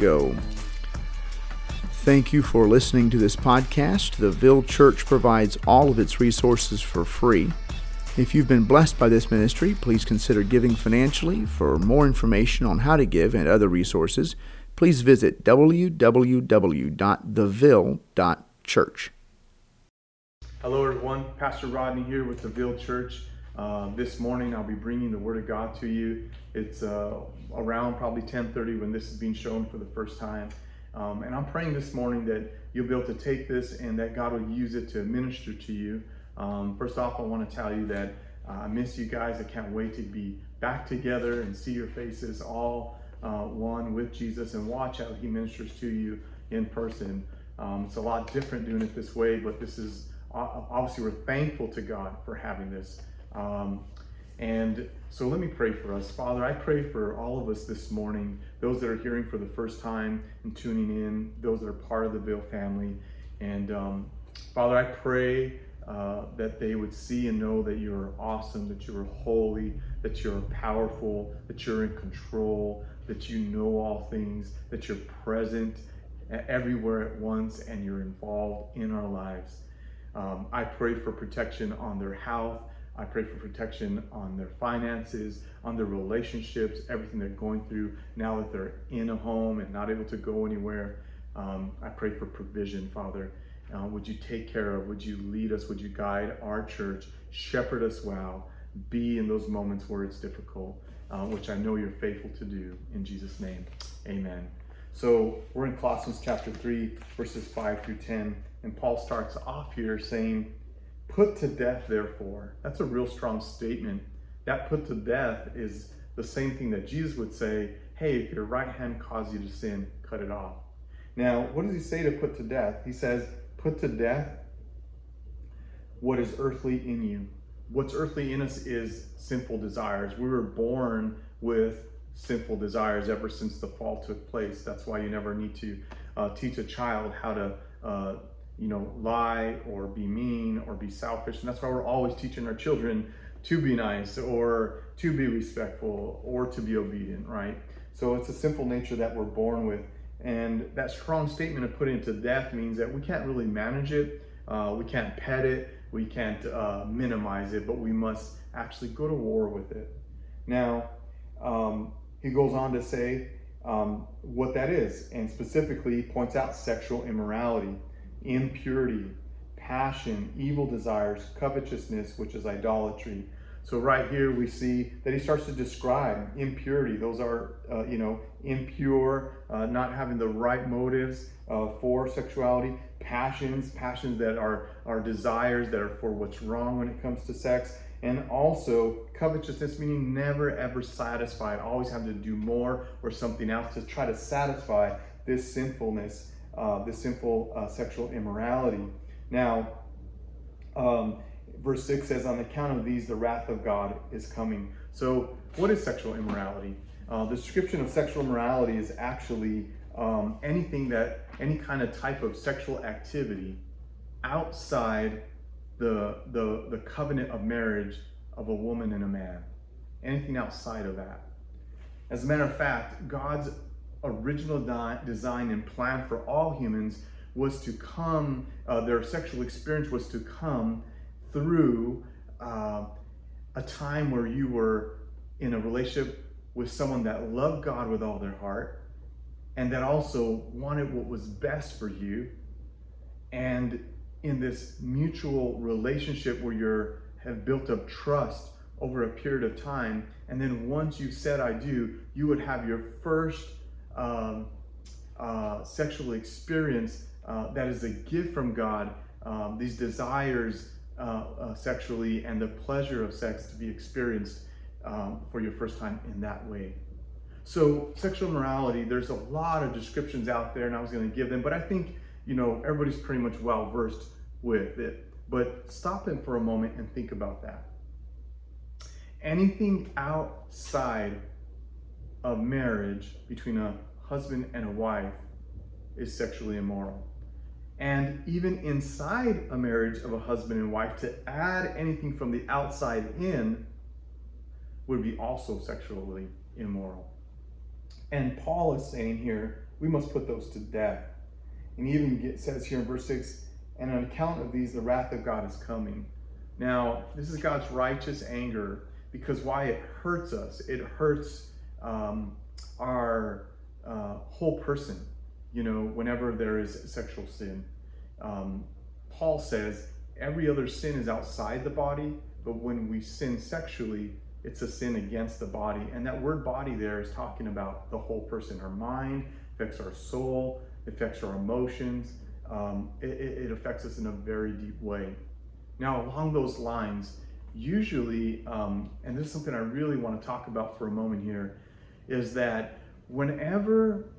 go. Thank you for listening to this podcast. The Ville Church provides all of its resources for free. If you've been blessed by this ministry, please consider giving financially. For more information on how to give and other resources, please visit www.theville.church. Hello, everyone. Pastor Rodney here with the Ville Church. Uh, this morning, I'll be bringing the Word of God to you. It's uh, around probably 10:30 when this is being shown for the first time. Um, and I'm praying this morning that you'll be able to take this and that God will use it to minister to you. Um, first off, I want to tell you that uh, I miss you guys. I can't wait to be back together and see your faces all uh, one with Jesus and watch how He ministers to you in person. Um, it's a lot different doing it this way, but this is obviously we're thankful to God for having this. Um, and so let me pray for us. Father, I pray for all of us this morning, those that are hearing for the first time and tuning in, those that are part of the Ville family. And um, Father, I pray uh, that they would see and know that you're awesome, that you're holy, that you're powerful, that you're in control, that you know all things, that you're present everywhere at once, and you're involved in our lives. Um, I pray for protection on their health. I pray for protection on their finances, on their relationships, everything they're going through now that they're in a home and not able to go anywhere. Um, I pray for provision, Father. Uh, would you take care of? Would you lead us? Would you guide our church? Shepherd us well. Be in those moments where it's difficult, uh, which I know you're faithful to do. In Jesus' name, amen. So we're in Colossians chapter 3, verses 5 through 10. And Paul starts off here saying, Put to death, therefore. That's a real strong statement. That put to death is the same thing that Jesus would say, Hey, if your right hand causes you to sin, cut it off. Now, what does he say to put to death? He says, Put to death what is earthly in you. What's earthly in us is sinful desires. We were born with sinful desires ever since the fall took place. That's why you never need to uh, teach a child how to uh, you know, lie or be mean or be selfish. And that's why we're always teaching our children to be nice or to be respectful or to be obedient, right? So it's a simple nature that we're born with. And that strong statement of putting it to death means that we can't really manage it, uh, we can't pet it, we can't uh, minimize it, but we must actually go to war with it. Now, um, he goes on to say um, what that is, and specifically points out sexual immorality impurity, passion, evil desires, covetousness, which is idolatry. So right here we see that he starts to describe impurity. Those are, uh, you know, impure, uh, not having the right motives uh, for sexuality. Passions, passions that are are desires that are for what's wrong when it comes to sex, and also covetousness, meaning never ever satisfied, always having to do more or something else to try to satisfy this sinfulness uh, the sinful uh, sexual immorality. Now, um, verse 6 says, On account of these, the wrath of God is coming. So, what is sexual immorality? Uh, the description of sexual immorality is actually um, anything that, any kind of type of sexual activity outside the, the, the covenant of marriage of a woman and a man. Anything outside of that. As a matter of fact, God's original design and plan for all humans was to come, uh, their sexual experience was to come through uh, a time where you were in a relationship with someone that loved God with all their heart and that also wanted what was best for you. And in this mutual relationship where you have built up trust over a period of time, and then once you said I do, you would have your first um, uh, sexual experience uh, that is a gift from God, um, these desires uh, uh, sexually and the pleasure of sex to be experienced um, for your first time in that way. So, sexual morality, there's a lot of descriptions out there, and I was going to give them, but I think, you know, everybody's pretty much well versed with it. But stop in for a moment and think about that. Anything outside of marriage between a husband and a wife is sexually immoral. And even inside a marriage of a husband and wife, to add anything from the outside in would be also sexually immoral. And Paul is saying here we must put those to death. And even get, says here in verse 6 and on account of these, the wrath of God is coming. Now, this is God's righteous anger because why it hurts us. It hurts um, our uh, whole person, you know, whenever there is sexual sin. Um, Paul says every other sin is outside the body, but when we sin sexually, it's a sin against the body. And that word body there is talking about the whole person. Our mind affects our soul, affects our emotions. Um, it, it, affects us in a very deep way. Now, along those lines, usually, um, and this is something I really want to talk about for a moment here, is that whenever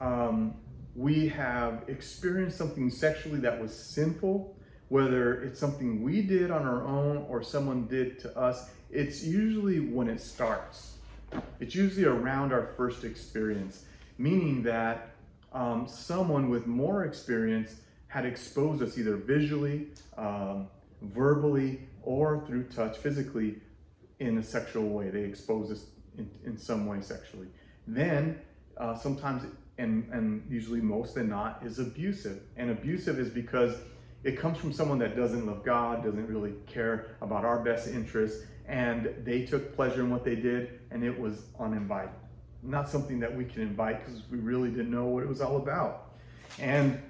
um, we have experienced something sexually that was sinful, whether it's something we did on our own or someone did to us, it's usually when it starts. It's usually around our first experience, meaning that um, someone with more experience had exposed us either visually, um, verbally, or through touch, physically, in a sexual way. They exposed us in, in some way sexually. Then, uh, sometimes, and, and usually most than not, is abusive. And abusive is because it comes from someone that doesn't love God, doesn't really care about our best interests, and they took pleasure in what they did, and it was uninvited. Not something that we can invite because we really didn't know what it was all about. And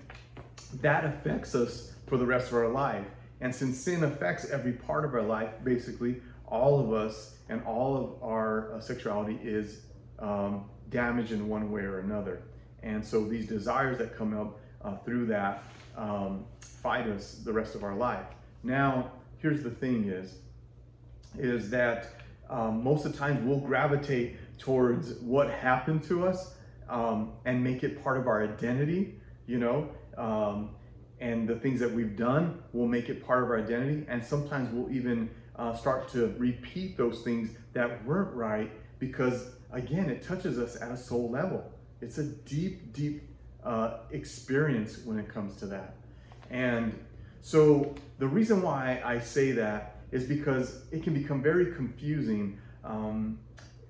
that affects us for the rest of our life. And since sin affects every part of our life, basically, all of us and all of our uh, sexuality is um, damaged in one way or another. And so these desires that come up uh, through that um, fight us the rest of our life. Now, here's the thing is, is that um, most of the times we'll gravitate towards what happened to us um, and make it part of our identity, you know, um, and the things that we've done will make it part of our identity. And sometimes we'll even uh, start to repeat those things that weren't right because, again, it touches us at a soul level. It's a deep, deep uh, experience when it comes to that. And so the reason why I say that is because it can become very confusing, um,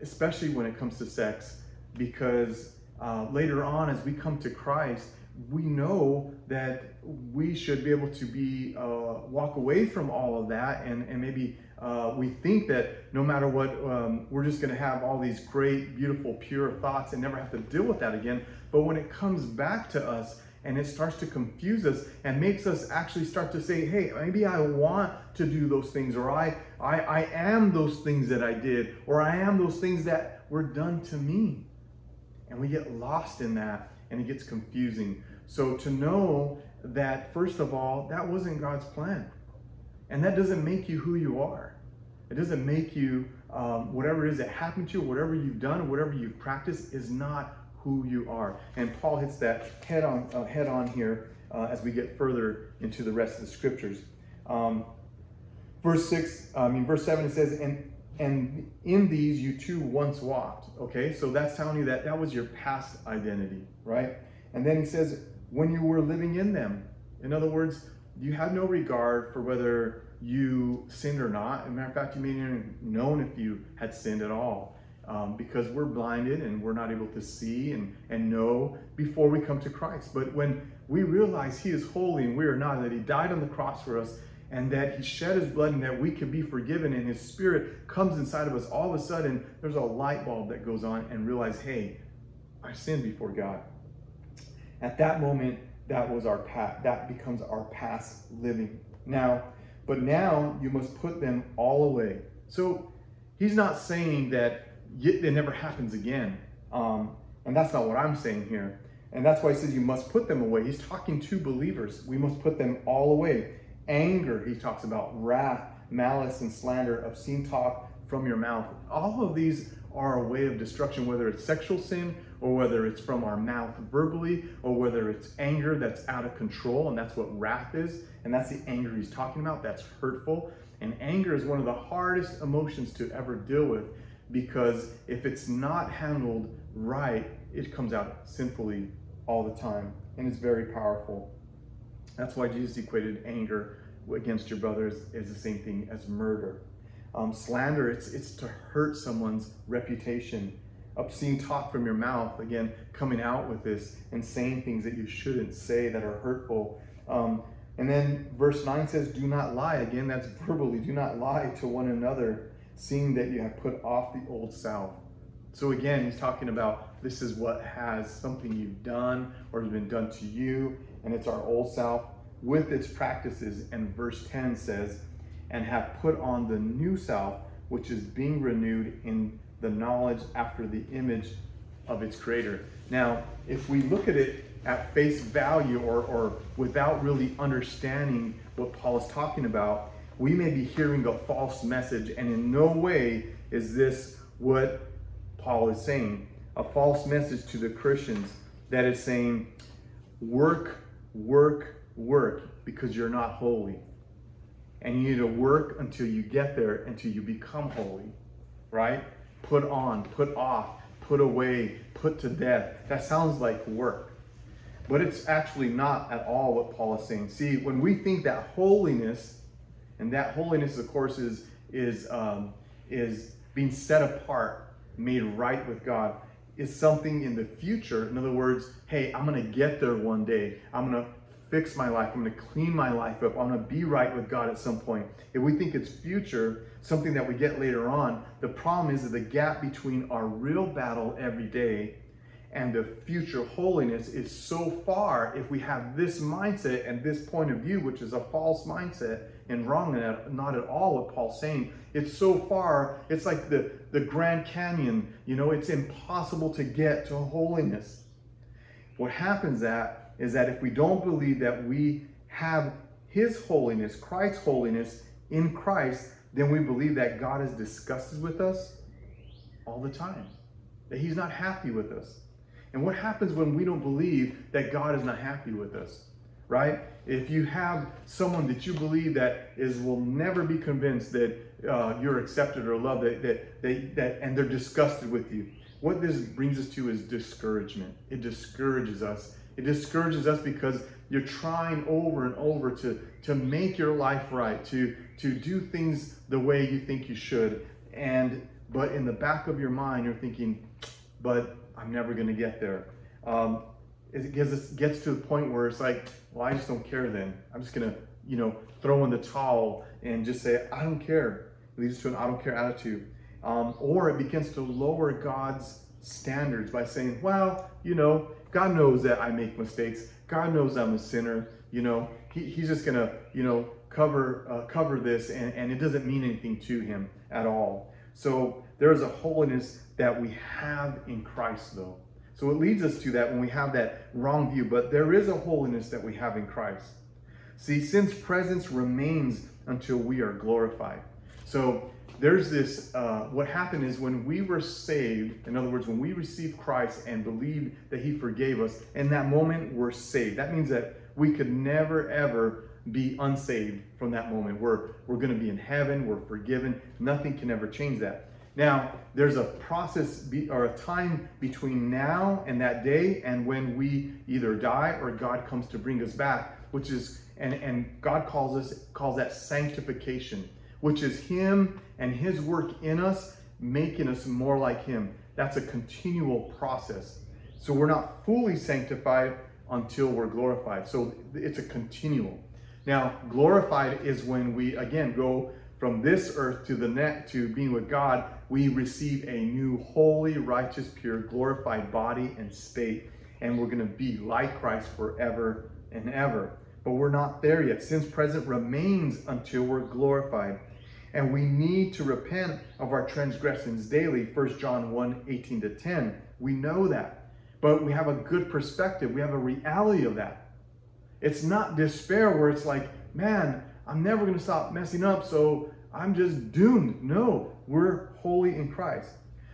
especially when it comes to sex, because uh, later on, as we come to Christ, we know that we should be able to be uh, walk away from all of that and, and maybe uh, we think that no matter what um, we're just going to have all these great beautiful pure thoughts and never have to deal with that again. But when it comes back to us and it starts to confuse us and makes us actually start to say hey maybe i want to do those things or i i, I am those things that i did or i am those things that were done to me. And we get lost in that and it gets confusing so to know that, first of all, that wasn't God's plan. And that doesn't make you who you are. It doesn't make you um, whatever it is that happened to you, whatever you've done, whatever you've practiced is not who you are. And Paul hits that head on, uh, head on here uh, as we get further into the rest of the scriptures. Um, verse six, I mean, verse seven, it says, and and in these you too once walked. Okay, so that's telling you that that was your past identity, right? And then he says, when you were living in them. In other words, you had no regard for whether you sinned or not. As a matter of fact, you may not even known if you had sinned at all. Um, because we're blinded and we're not able to see and, and know before we come to Christ. But when we realize He is holy and we are not, that He died on the cross for us, and that He shed His blood and that we can be forgiven, and His Spirit comes inside of us, all of a sudden there's a light bulb that goes on and realize, hey, I sinned before God. At that moment, that was our past, that becomes our past living. Now, but now you must put them all away. So he's not saying that it never happens again. Um, and that's not what I'm saying here. And that's why he says you must put them away. He's talking to believers. We must put them all away. Anger, he talks about wrath, malice, and slander, obscene talk from your mouth. All of these are a way of destruction, whether it's sexual sin or whether it's from our mouth verbally, or whether it's anger that's out of control, and that's what wrath is, and that's the anger he's talking about, that's hurtful. And anger is one of the hardest emotions to ever deal with because if it's not handled right, it comes out sinfully all the time, and it's very powerful. That's why Jesus equated anger against your brothers as the same thing as murder. Um, slander, it's, it's to hurt someone's reputation obscene talk from your mouth, again, coming out with this and saying things that you shouldn't say that are hurtful. Um, and then verse 9 says, Do not lie. Again, that's verbally. Do not lie to one another, seeing that you have put off the old self. So again, he's talking about this is what has something you've done or has been done to you, and it's our old self with its practices. And verse 10 says, And have put on the new self, which is being renewed in the knowledge after the image of its creator. Now, if we look at it at face value or, or without really understanding what Paul is talking about, we may be hearing a false message, and in no way is this what Paul is saying. A false message to the Christians that is saying, work, work, work, because you're not holy. And you need to work until you get there, until you become holy, right? Put on, put off, put away, put to death. That sounds like work. But it's actually not at all what Paul is saying. See, when we think that holiness, and that holiness, of course, is is um, is being set apart, made right with God, is something in the future. In other words, hey, I'm gonna get there one day. I'm gonna fix my life. I'm gonna clean my life up. I'm gonna be right with God at some point. If we think it's future, something that we get later on, the problem is that the gap between our real battle every day and the future holiness is so far if we have this mindset and this point of view, which is a false mindset and wrong and not at all what Paul's saying. It's so far, it's like the, the Grand Canyon, you know, it's impossible to get to holiness. What happens that is that if we don't believe that we have his holiness, Christ's holiness in Christ, then we believe that God is disgusted with us all the time. That he's not happy with us. And what happens when we don't believe that God is not happy with us? Right? If you have someone that you believe that is will never be convinced that uh, you're accepted or loved, that, that, that, that, and they're disgusted with you, what this brings us to is discouragement. It discourages us. It discourages us because you're trying over and over to, to make your life right, to, to do things the way you think you should. And but in the back of your mind, you're thinking, but I'm never going to get there. Um, it gets, gets to the point where it's like, well, I just don't care then. I'm just going to, you know, throw in the towel and just say, I don't care. It leads to an I don't care attitude. Um, or it begins to lower God's standards by saying, well, you know, God knows that I make mistakes. God knows I'm a sinner. You know, he, he's just to, you know, cover uh, cover this and, and it doesn't mean anything to him at all. So there is a holiness that we have in Christ, though. So it leads us to that when we have that wrong view, but there is a holiness that we have in Christ. See, sin's presence remains until we are glorified. So there's this, uh, what happened is when we were saved, in other words, when we received Christ and believed that he forgave us, in that moment we're saved. That means that we could never, ever be unsaved from that moment. We're, we're going to be in heaven, we're forgiven. Nothing can ever change that. Now, there's a process be, or a time between now and that day and when we either die or God comes to bring us back, which is and, and God calls us calls that sanctification, which is Him and His work in us, making us more like Him. That's a continual process. So we're not fully sanctified until we're glorified. So it's a continual. Now, glorified is when we again go from this earth to the net to being with God, we receive a new holy, righteous, pure, glorified body and state, and we're going to be like Christ forever and ever. But we're not there yet. Sin's present remains until we're glorified. And we need to repent of our transgressions daily. 1 John 1 18 to 10. We know that. But we have a good perspective. We have a reality of that. It's not despair where it's like, man, I'm never going to stop messing up, so I'm just doomed. No, we're holy in Christ.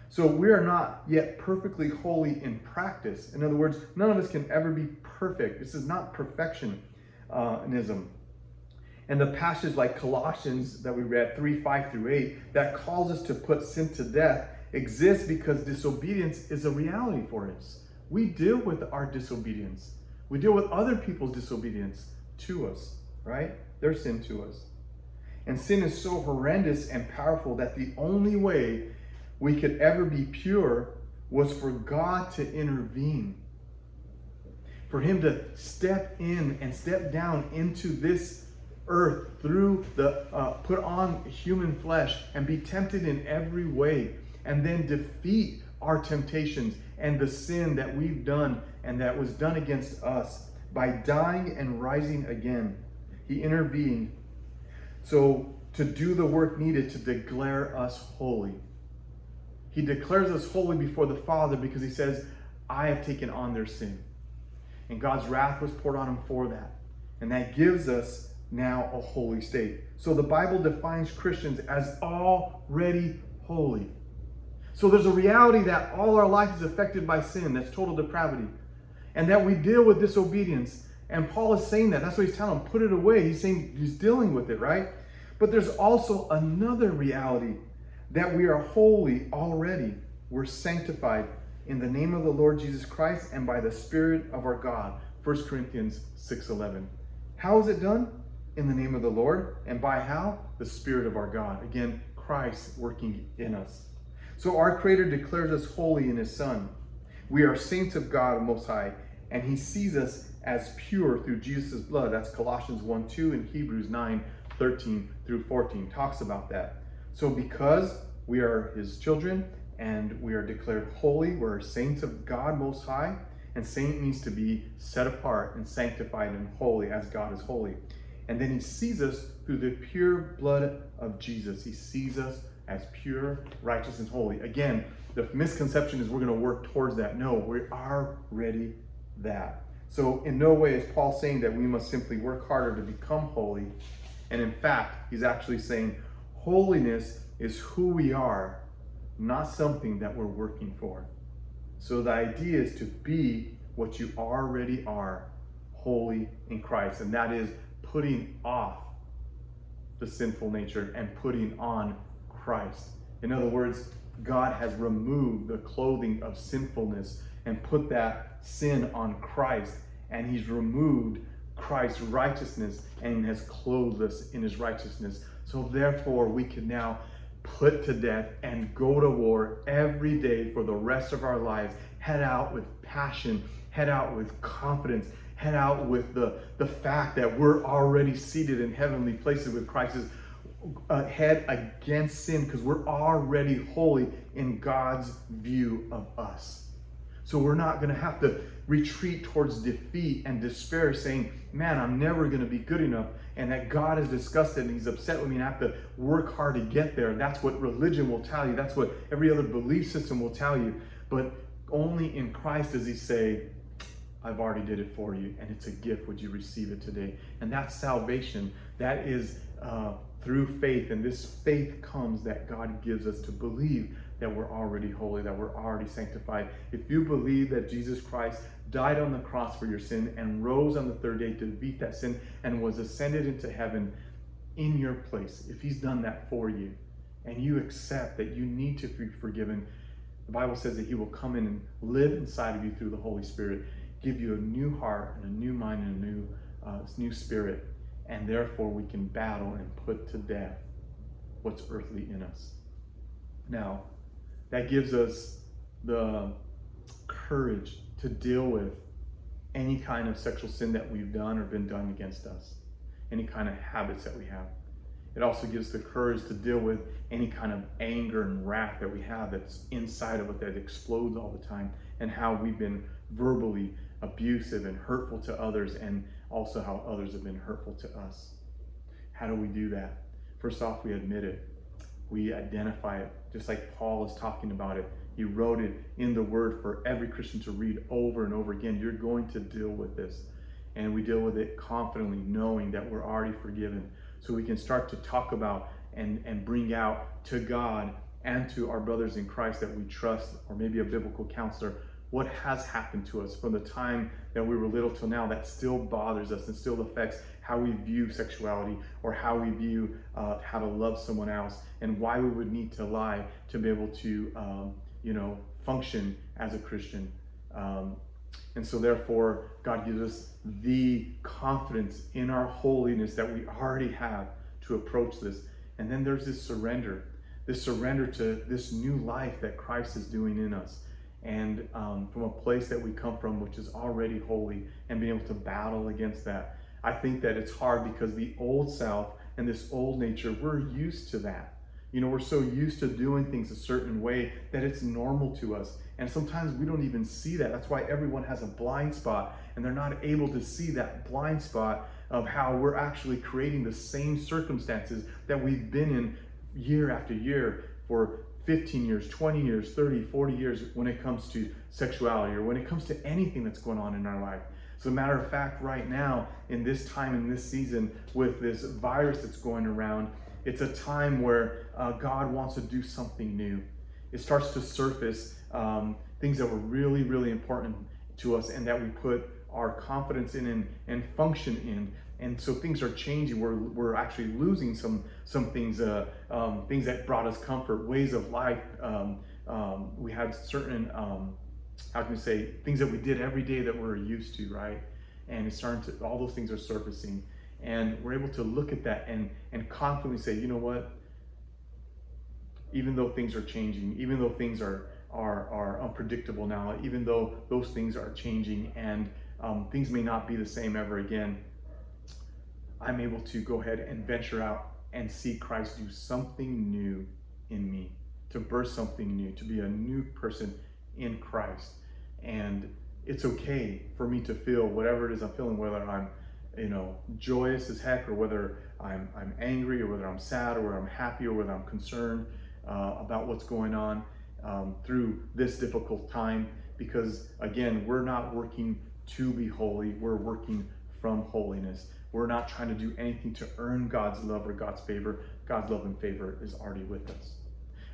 So we are not yet perfectly holy in practice. In other words, none of us can ever be perfect. This is not perfectionism. And the passage like Colossians that we read, 3 5 through 8, that calls us to put sin to death exists because disobedience is a reality for us. We deal with our disobedience, we deal with other people's disobedience to us, right? Their sin to us. And sin is so horrendous and powerful that the only way we could ever be pure was for God to intervene, for Him to step in and step down into this earth through the uh, put on human flesh and be tempted in every way, and then defeat our temptations and the sin that we've done and that was done against us by dying and rising again. He intervened so to do the work needed to declare us holy. He declares us holy before the Father because he says, I have taken on their sin. And God's wrath was poured on him for that. And that gives us now a holy state. So the Bible defines Christians as already holy. So there's a reality that all our life is affected by sin, that's total depravity, and that we deal with disobedience. And Paul is saying that. That's what he's telling them. Put it away. He's saying he's dealing with it, right? But there's also another reality that we are holy already. We're sanctified in the name of the Lord Jesus Christ and by the Spirit of our God. 1 Corinthians 6:11. How is it done? In the name of the Lord. And by how? The Spirit of our God. Again, Christ working in us. So our Creator declares us holy in His Son. We are saints of God Most High, and He sees us as pure through Jesus' blood. That's Colossians 1 2 and Hebrews 9 13 through 14 talks about that. So because we are His children and we are declared holy, we're saints of God Most High, and saint means to be set apart and sanctified and holy as God is holy. And then He sees us through the pure blood of Jesus. He sees us as pure, righteous, and holy. Again, the misconception is we're going to work towards that. No, we are ready that. So, in no way is Paul saying that we must simply work harder to become holy. And in fact, he's actually saying holiness is who we are, not something that we're working for. So, the idea is to be what you already are, holy in Christ. And that is putting off the sinful nature and putting on Christ. In other words, God has removed the clothing of sinfulness and put that sin on Christ, and He's removed Christ's righteousness and has clothed us in His righteousness. So, therefore, we can now put to death and go to war every day for the rest of our lives. Head out with passion, head out with confidence, head out with the, the fact that we're already seated in heavenly places with Christ's uh, head against sin because we're already holy in God's view of us. So we're not going to have to retreat towards defeat and despair, saying, Man, I'm never going to be good enough, and that God is disgusted and He's upset with me, and I have to work hard to get there. That's what religion will tell you. That's what every other belief system will tell you. But only in Christ does He say, I've already did it for you, and it's a gift. Would you receive it today? And that's salvation. That is uh, through faith. And this faith comes that God gives us to believe that we're already holy, that we're already sanctified. If you believe that Jesus Christ died on the cross for your sin and rose on the third day to defeat that sin and was ascended into heaven in your place, if he's done that for you, and you accept that you need to be forgiven, the Bible says that he will come in and live inside of you through the Holy Spirit, give you a new heart and a new mind and a new, uh, new spirit and therefore we can battle and put to death what's earthly in us. Now, that gives us the courage to deal with any kind of sexual sin that we've done or been done against us, any kind of habits that we have. It also gives the courage to deal with any kind of anger and wrath that we have that's inside of it that explodes all the time, and how we've been verbally abusive and hurtful to others, and also how others have been hurtful to us. How do we do that? First off, we admit it. We identify it, just like Paul is talking about it. He wrote it in the Word for every Christian to read over and over again. You're going to deal with this. And we deal with it confidently, knowing that we're already forgiven. So we can start to talk about and, and bring out to God and to our brothers in Christ that we trust, or maybe a biblical counselor, what has happened to us from the time that we were little till now that still bothers us and still affects how we view sexuality or how we view uh, how to love someone else and why we would need to lie to be able to, um, you know, function as a Christian. Um, and so, therefore, God gives us the confidence in our holiness that we already have to approach this. And then there's this surrender, this surrender to this new life that Christ is doing in us and um, from a place that we come from, which is already holy, and being able to battle against that. I think that it's hard because the old self and this old nature, we're used to that. You know, we're so used to doing things a certain way that it's normal to us. And sometimes we don't even see that. That's why everyone has a blind spot and they're not able to see that blind spot of how we're actually creating the same circumstances that we've been in year after year for 15 years, 20 years, 30, 40 years when it comes to sexuality or when it comes to anything that's going on in our life. As a matter of fact, right now, in this time, in this season, with this virus that's going around, it's a time where uh, God wants to do something new. It starts to surface um, things that were really, really important to us and that we put our confidence in and, and function in. And so things are changing. We're, we're actually losing some some things, uh, um, things that brought us comfort, ways of life. Um, um we had certain um, how can we say things that we did every day that we're used to, right? And it's starting to all those things are surfacing, and we're able to look at that and and confidently say, you know what? Even though things are changing, even though things are are are unpredictable now, even though those things are changing and um, things may not be the same ever again, I'm able to go ahead and venture out and see Christ do something new in me, to birth something new, to be a new person in Christ. And it's okay for me to feel whatever it is I'm feeling, whether I'm, you know, joyous as heck, or whether I'm, I'm angry, or whether I'm sad, or whether I'm happy, or whether I'm concerned uh, about what's going on um, through this difficult time. Because again, we're not working to be holy, we're working from holiness. We're not trying to do anything to earn God's love or God's favor. God's love and favor is already with us.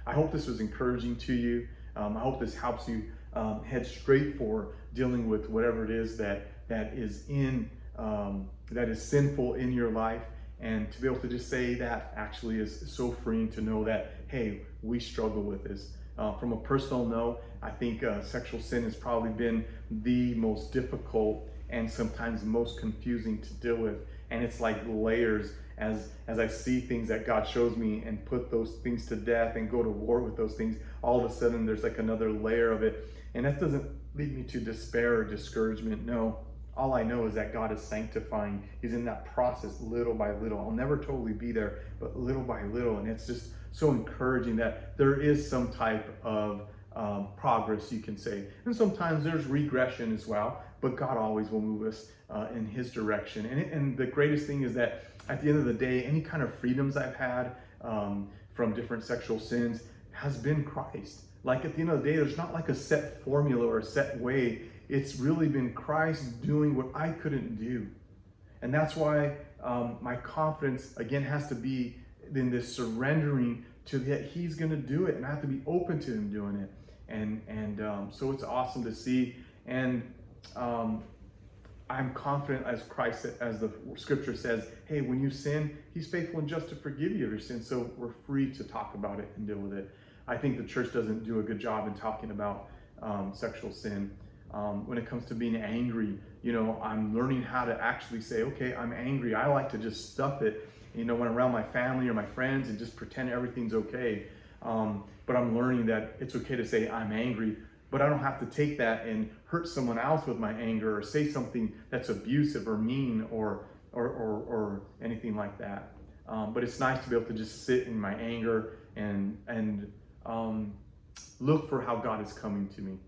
I hope this was encouraging to you. Um, I hope this helps you um, head straight for dealing with whatever it is that that is in um, that is sinful in your life, and to be able to just say that actually is so freeing to know that hey, we struggle with this. Uh, from a personal note, I think uh, sexual sin has probably been the most difficult and sometimes most confusing to deal with, and it's like layers as as I see things that God shows me and put those things to death and go to war with those things, all of a sudden there's like another layer of it. And that doesn't lead me to despair or discouragement. No. All I know is that God is sanctifying. He's in that process little by little. I'll never totally be there, but little by little. And it's just so encouraging that there is some type of um, progress, you can say. And sometimes there's regression as well, but God always will move us uh, in His direction. And, and the greatest thing is that at the end of the day, any kind of freedoms I've had um, from different sexual sins has been Christ. Like at the end of the day, there's not like a set formula or a set way. It's really been Christ doing what I couldn't do. And that's why um, my confidence, again, has to be in this surrendering to that He's going to do it. And I have to be open to Him doing it. And, and um, so it's awesome to see. And um, I'm confident as Christ, as the scripture says, hey, when you sin, he's faithful and just to forgive you of your sin. So we're free to talk about it and deal with it. I think the church doesn't do a good job in talking about um, sexual sin. Um, when it comes to being angry, you know, I'm learning how to actually say, okay, I'm angry. I like to just stuff it, you know, when around my family or my friends and just pretend everything's okay. Um, but I'm learning that it's okay to say I'm angry but I don't have to take that and hurt someone else with my anger or say something that's abusive or mean or or, or, or anything like that. Um, but it's nice to be able to just sit in my anger and and um, look for how God is coming to me.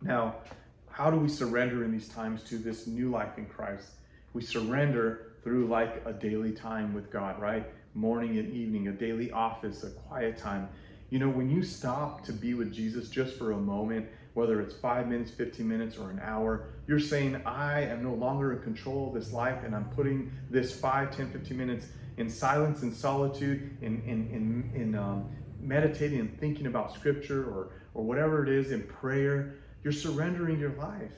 Now, how do we surrender in these times to this new life in Christ? We surrender through like a daily time with God, right? Morning and evening, a daily office, a quiet time. You know, when you stop to be with Jesus just for a moment, whether it's five minutes, 15 minutes, or an hour, you're saying, I am no longer in control of this life, and I'm putting this 5, 10, 15 minutes in silence and solitude, in, in, in, in um, meditating and thinking about scripture or, or whatever it is in prayer. You're surrendering your life.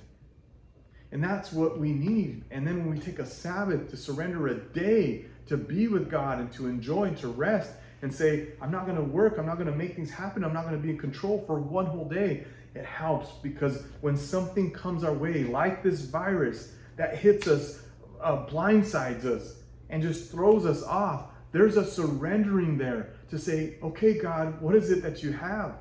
And that's what we need. And then when we take a Sabbath to surrender a day to be with God and to enjoy and to rest, and say, I'm not going to work, I'm not going to make things happen, I'm not going to be in control for one whole day, it helps because when something comes our way, like this virus that hits us, uh, blindsides us, and just throws us off, there's a surrendering there to say, okay, God, what is it that you have?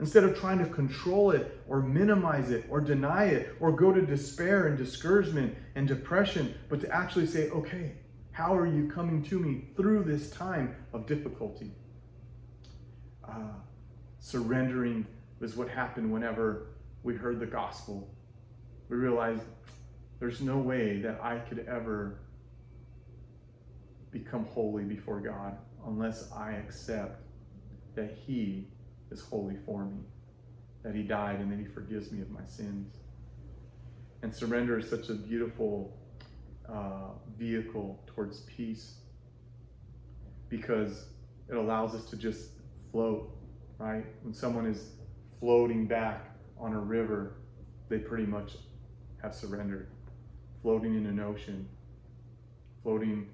Instead of trying to control it or minimize it or deny it or go to despair and discouragement and depression, but to actually say, okay, how are you coming to me through this time of difficulty? Uh, surrendering was what happened whenever we heard the gospel. We realized there's no way that I could ever become holy before God unless I accept that He is holy for me, that He died and that He forgives me of my sins. And surrender is such a beautiful uh, vehicle towards peace because it allows us to just float, right? When someone is floating back on a river, they pretty much have surrendered. Floating in an ocean, floating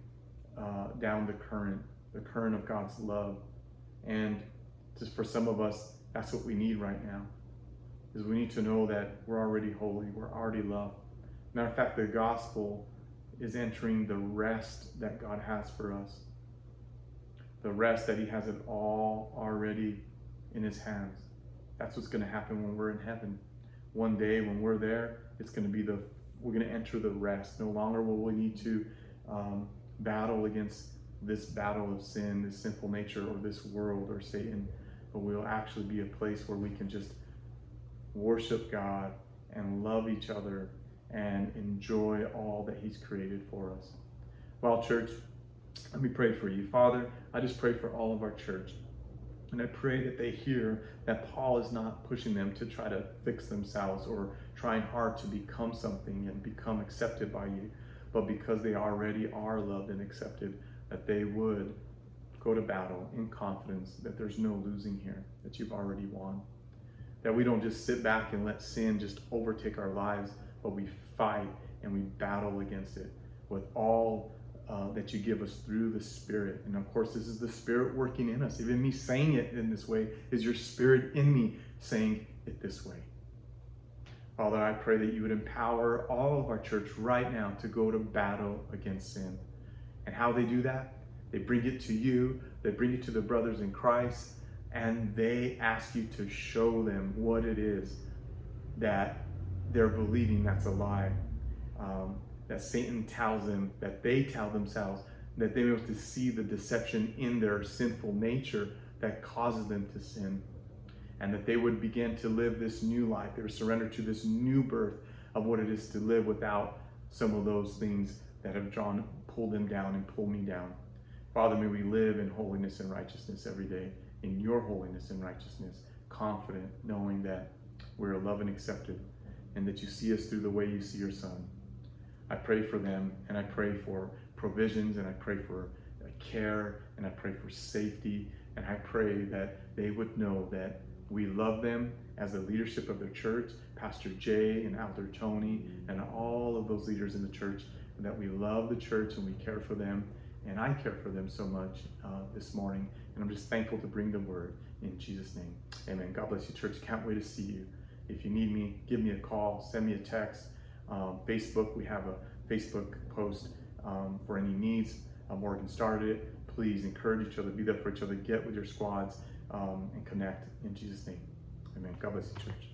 uh, down the current, the current of God's love. And just for some of us, that's what we need right now. Is we need to know that we're already holy, we're already loved. Matter of fact, the gospel is entering the rest that God has for us. The rest that He has it all already in His hands. That's what's going to happen when we're in heaven. One day when we're there, it's going to be the we're going to enter the rest. No longer will we need to um, battle against this battle of sin, this sinful nature, or this world or Satan, but we'll actually be a place where we can just worship God and love each other and enjoy all that He's created for us. Well, church, let me pray for you. Father, I just pray for all of our church. And I pray that they hear that Paul is not pushing them to try to fix themselves or trying hard to become something and become accepted by you, but because they already are loved and accepted, that they would go to battle in confidence that there's no losing here, that you've already won. That we don't just sit back and let sin just overtake our lives, but we fight and we battle against it with all uh, that you give us through the Spirit. And of course, this is the Spirit working in us. Even me saying it in this way is your Spirit in me saying it this way. Father, I pray that you would empower all of our church right now to go to battle against sin. And how they do that? They bring it to you, they bring it to the brothers in Christ, and they ask you to show them what it is that they're believing that's a lie. Um, that Satan tells them, that they tell themselves, that they're able to see the deception in their sinful nature that causes them to sin. And that they would begin to live this new life. They would surrender to this new birth of what it is to live without some of those things that have drawn, pulled them down and pulled me down. Father, may we live in holiness and righteousness every day, in your holiness and righteousness, confident, knowing that we're loved and accepted, and that you see us through the way you see your Son. I pray for them and I pray for provisions and I pray for care and I pray for safety and I pray that they would know that we love them as the leadership of their church, Pastor Jay and Elder Tony and all of those leaders in the church, that we love the church and we care for them. And I care for them so much uh, this morning. And I'm just thankful to bring the word in Jesus' name. Amen. God bless you, church. Can't wait to see you. If you need me, give me a call, send me a text. Um, Facebook, we have a Facebook post um, for any needs. Uh, Morgan started it. Please encourage each other, be there for each other, get with your squads, um, and connect in Jesus' name. Amen. God bless you, church.